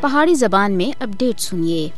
پہاڑی زبان میں اپڈیٹ سنیے۔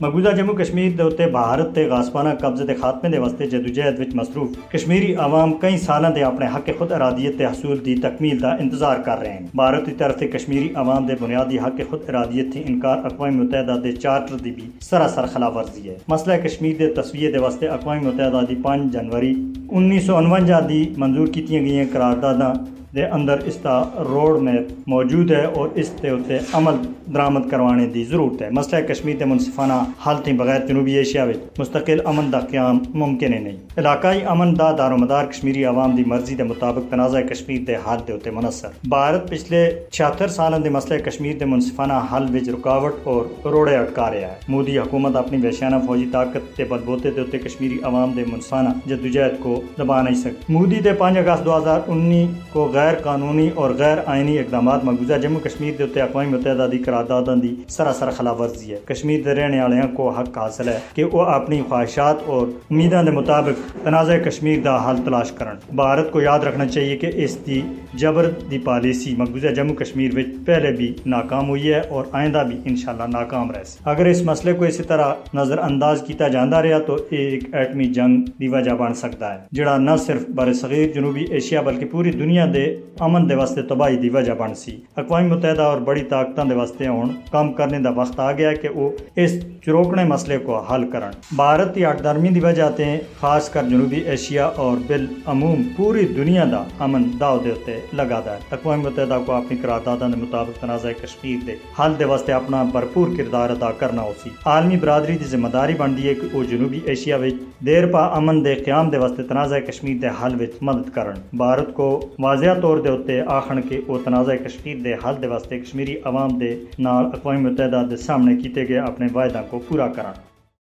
مقبوضہ جموں کشمیر دے بھارت تے غاسبانہ قبضے دے خاتمے دے واسطے جدوجہد وچ مصروف کشمیری عوام کئی سالاں دے اپنے حق خود ارادیت تے حصول دی تکمیل دا انتظار کر رہے ہیں۔ بھارت کی طرف سے کشمیری عوام دے بنیادی حق خود ارادیت تھی انکار اقوام متحدہ دے چارٹر دی بھی سراسر خلاف ورزی ہے۔ مسئلہ کشمیر دے تصویر دے واسطے اقوام متحدہ دی پانچ جنوری انیس سو انونجا دی منظور کیتیاں گئی قرارداداں دے اندر اس کا روڈ میپ موجود ہے اور اس تے اتنے عمل درامد کروانے دی ضرورت ہے۔ مسئلہ کشمیر دے منصفانہ حل تھی بغیر جنوبی ایشیا میں مستقل امن دا قیام ممکن ہے نہیں۔ علاقائی امن دا دار و مدار کشمیری عوام دی مرضی دے مطابق تنازع کشمیر دے حل دے اتنے منصر بھارت پچھلے چھہتر سالوں دے مسئلہ کشمیر دے منصفانہ حل وچ رکاوٹ اور روڑے اٹکا رہا ہے۔ مودی حکومت اپنی ویشیانہ فوجی طاقت تے بلبوتے دے اتنے کشمیری عوام دے منصفانہ جدوجہد کو دبا نہیں سکتی۔ مودی دے پانچ اگست دو ہزار انی کو غیر غیر قانونی اور غیر آئینی اقدامات مقبوضہ جموں کشمیر دے اقوام متحدہ دی قرارداداں دی سراسر خلاف ورزی ہے۔ کشمیر دے رہنے والے کو حق حاصل ہے کہ وہ اپنی خواہشات اور امیداں دے مطابق تنازع کشمیر دا حل تلاش کرن۔ بھارت کو یاد رکھنا چاہیے کہ اس دی جبر دی پالیسی مقبوضہ جموں کشمیر وچ پہلے بھی ناکام ہوئی ہے اور آئندہ بھی انشاءاللہ ناکام رہ سی اگر اس مسئلے کو اسی طرح نظر انداز کیتا جاندہ رہا تو ایک ایٹمی جنگ دی وجہ بن سکتا ہے، جڑا نہ صرف بر صغیر جنوبی ایشیا بلکہ پوری دنیا دے امن دے واسطے تباہی دی وجہ بن سی۔ اقوام متحدہ اور بڑی طاقتوں دے واسطے ہون کام کرنے دا وقت آ گیا کہ وہ اس چروکنے مسئلے کو حل کرن۔ بھارت کی اٹ درمی دی وجہ تے خاص کر جنوبی ایشیا اور بالعموم پوری دنیا دا امن داؤ دے تے لگا دا ہے اقوام متحدہ کو اپنی قراردادوں دے مطابق تنازع کشمیر دے حل دے واسطے اپنا بھرپور کردار ادا کرنا ہو سی۔ عالمی برادری دی ذمہ داری بنتی ہے کہ وہ جنوبی ایشیا وچ دیر پا امن دے قیام دے واسطے تنازع کشمیر دے حل وچ مدد کرن۔ بھارت کو واضح طور دے اتنے آخن کے وہ تنازع کشمیر دے حل دے واسطے کشمیری عوام دے نال اقوام متحدہ دے سامنے کیتے گئے اپنے وعدہ کو پورا کرن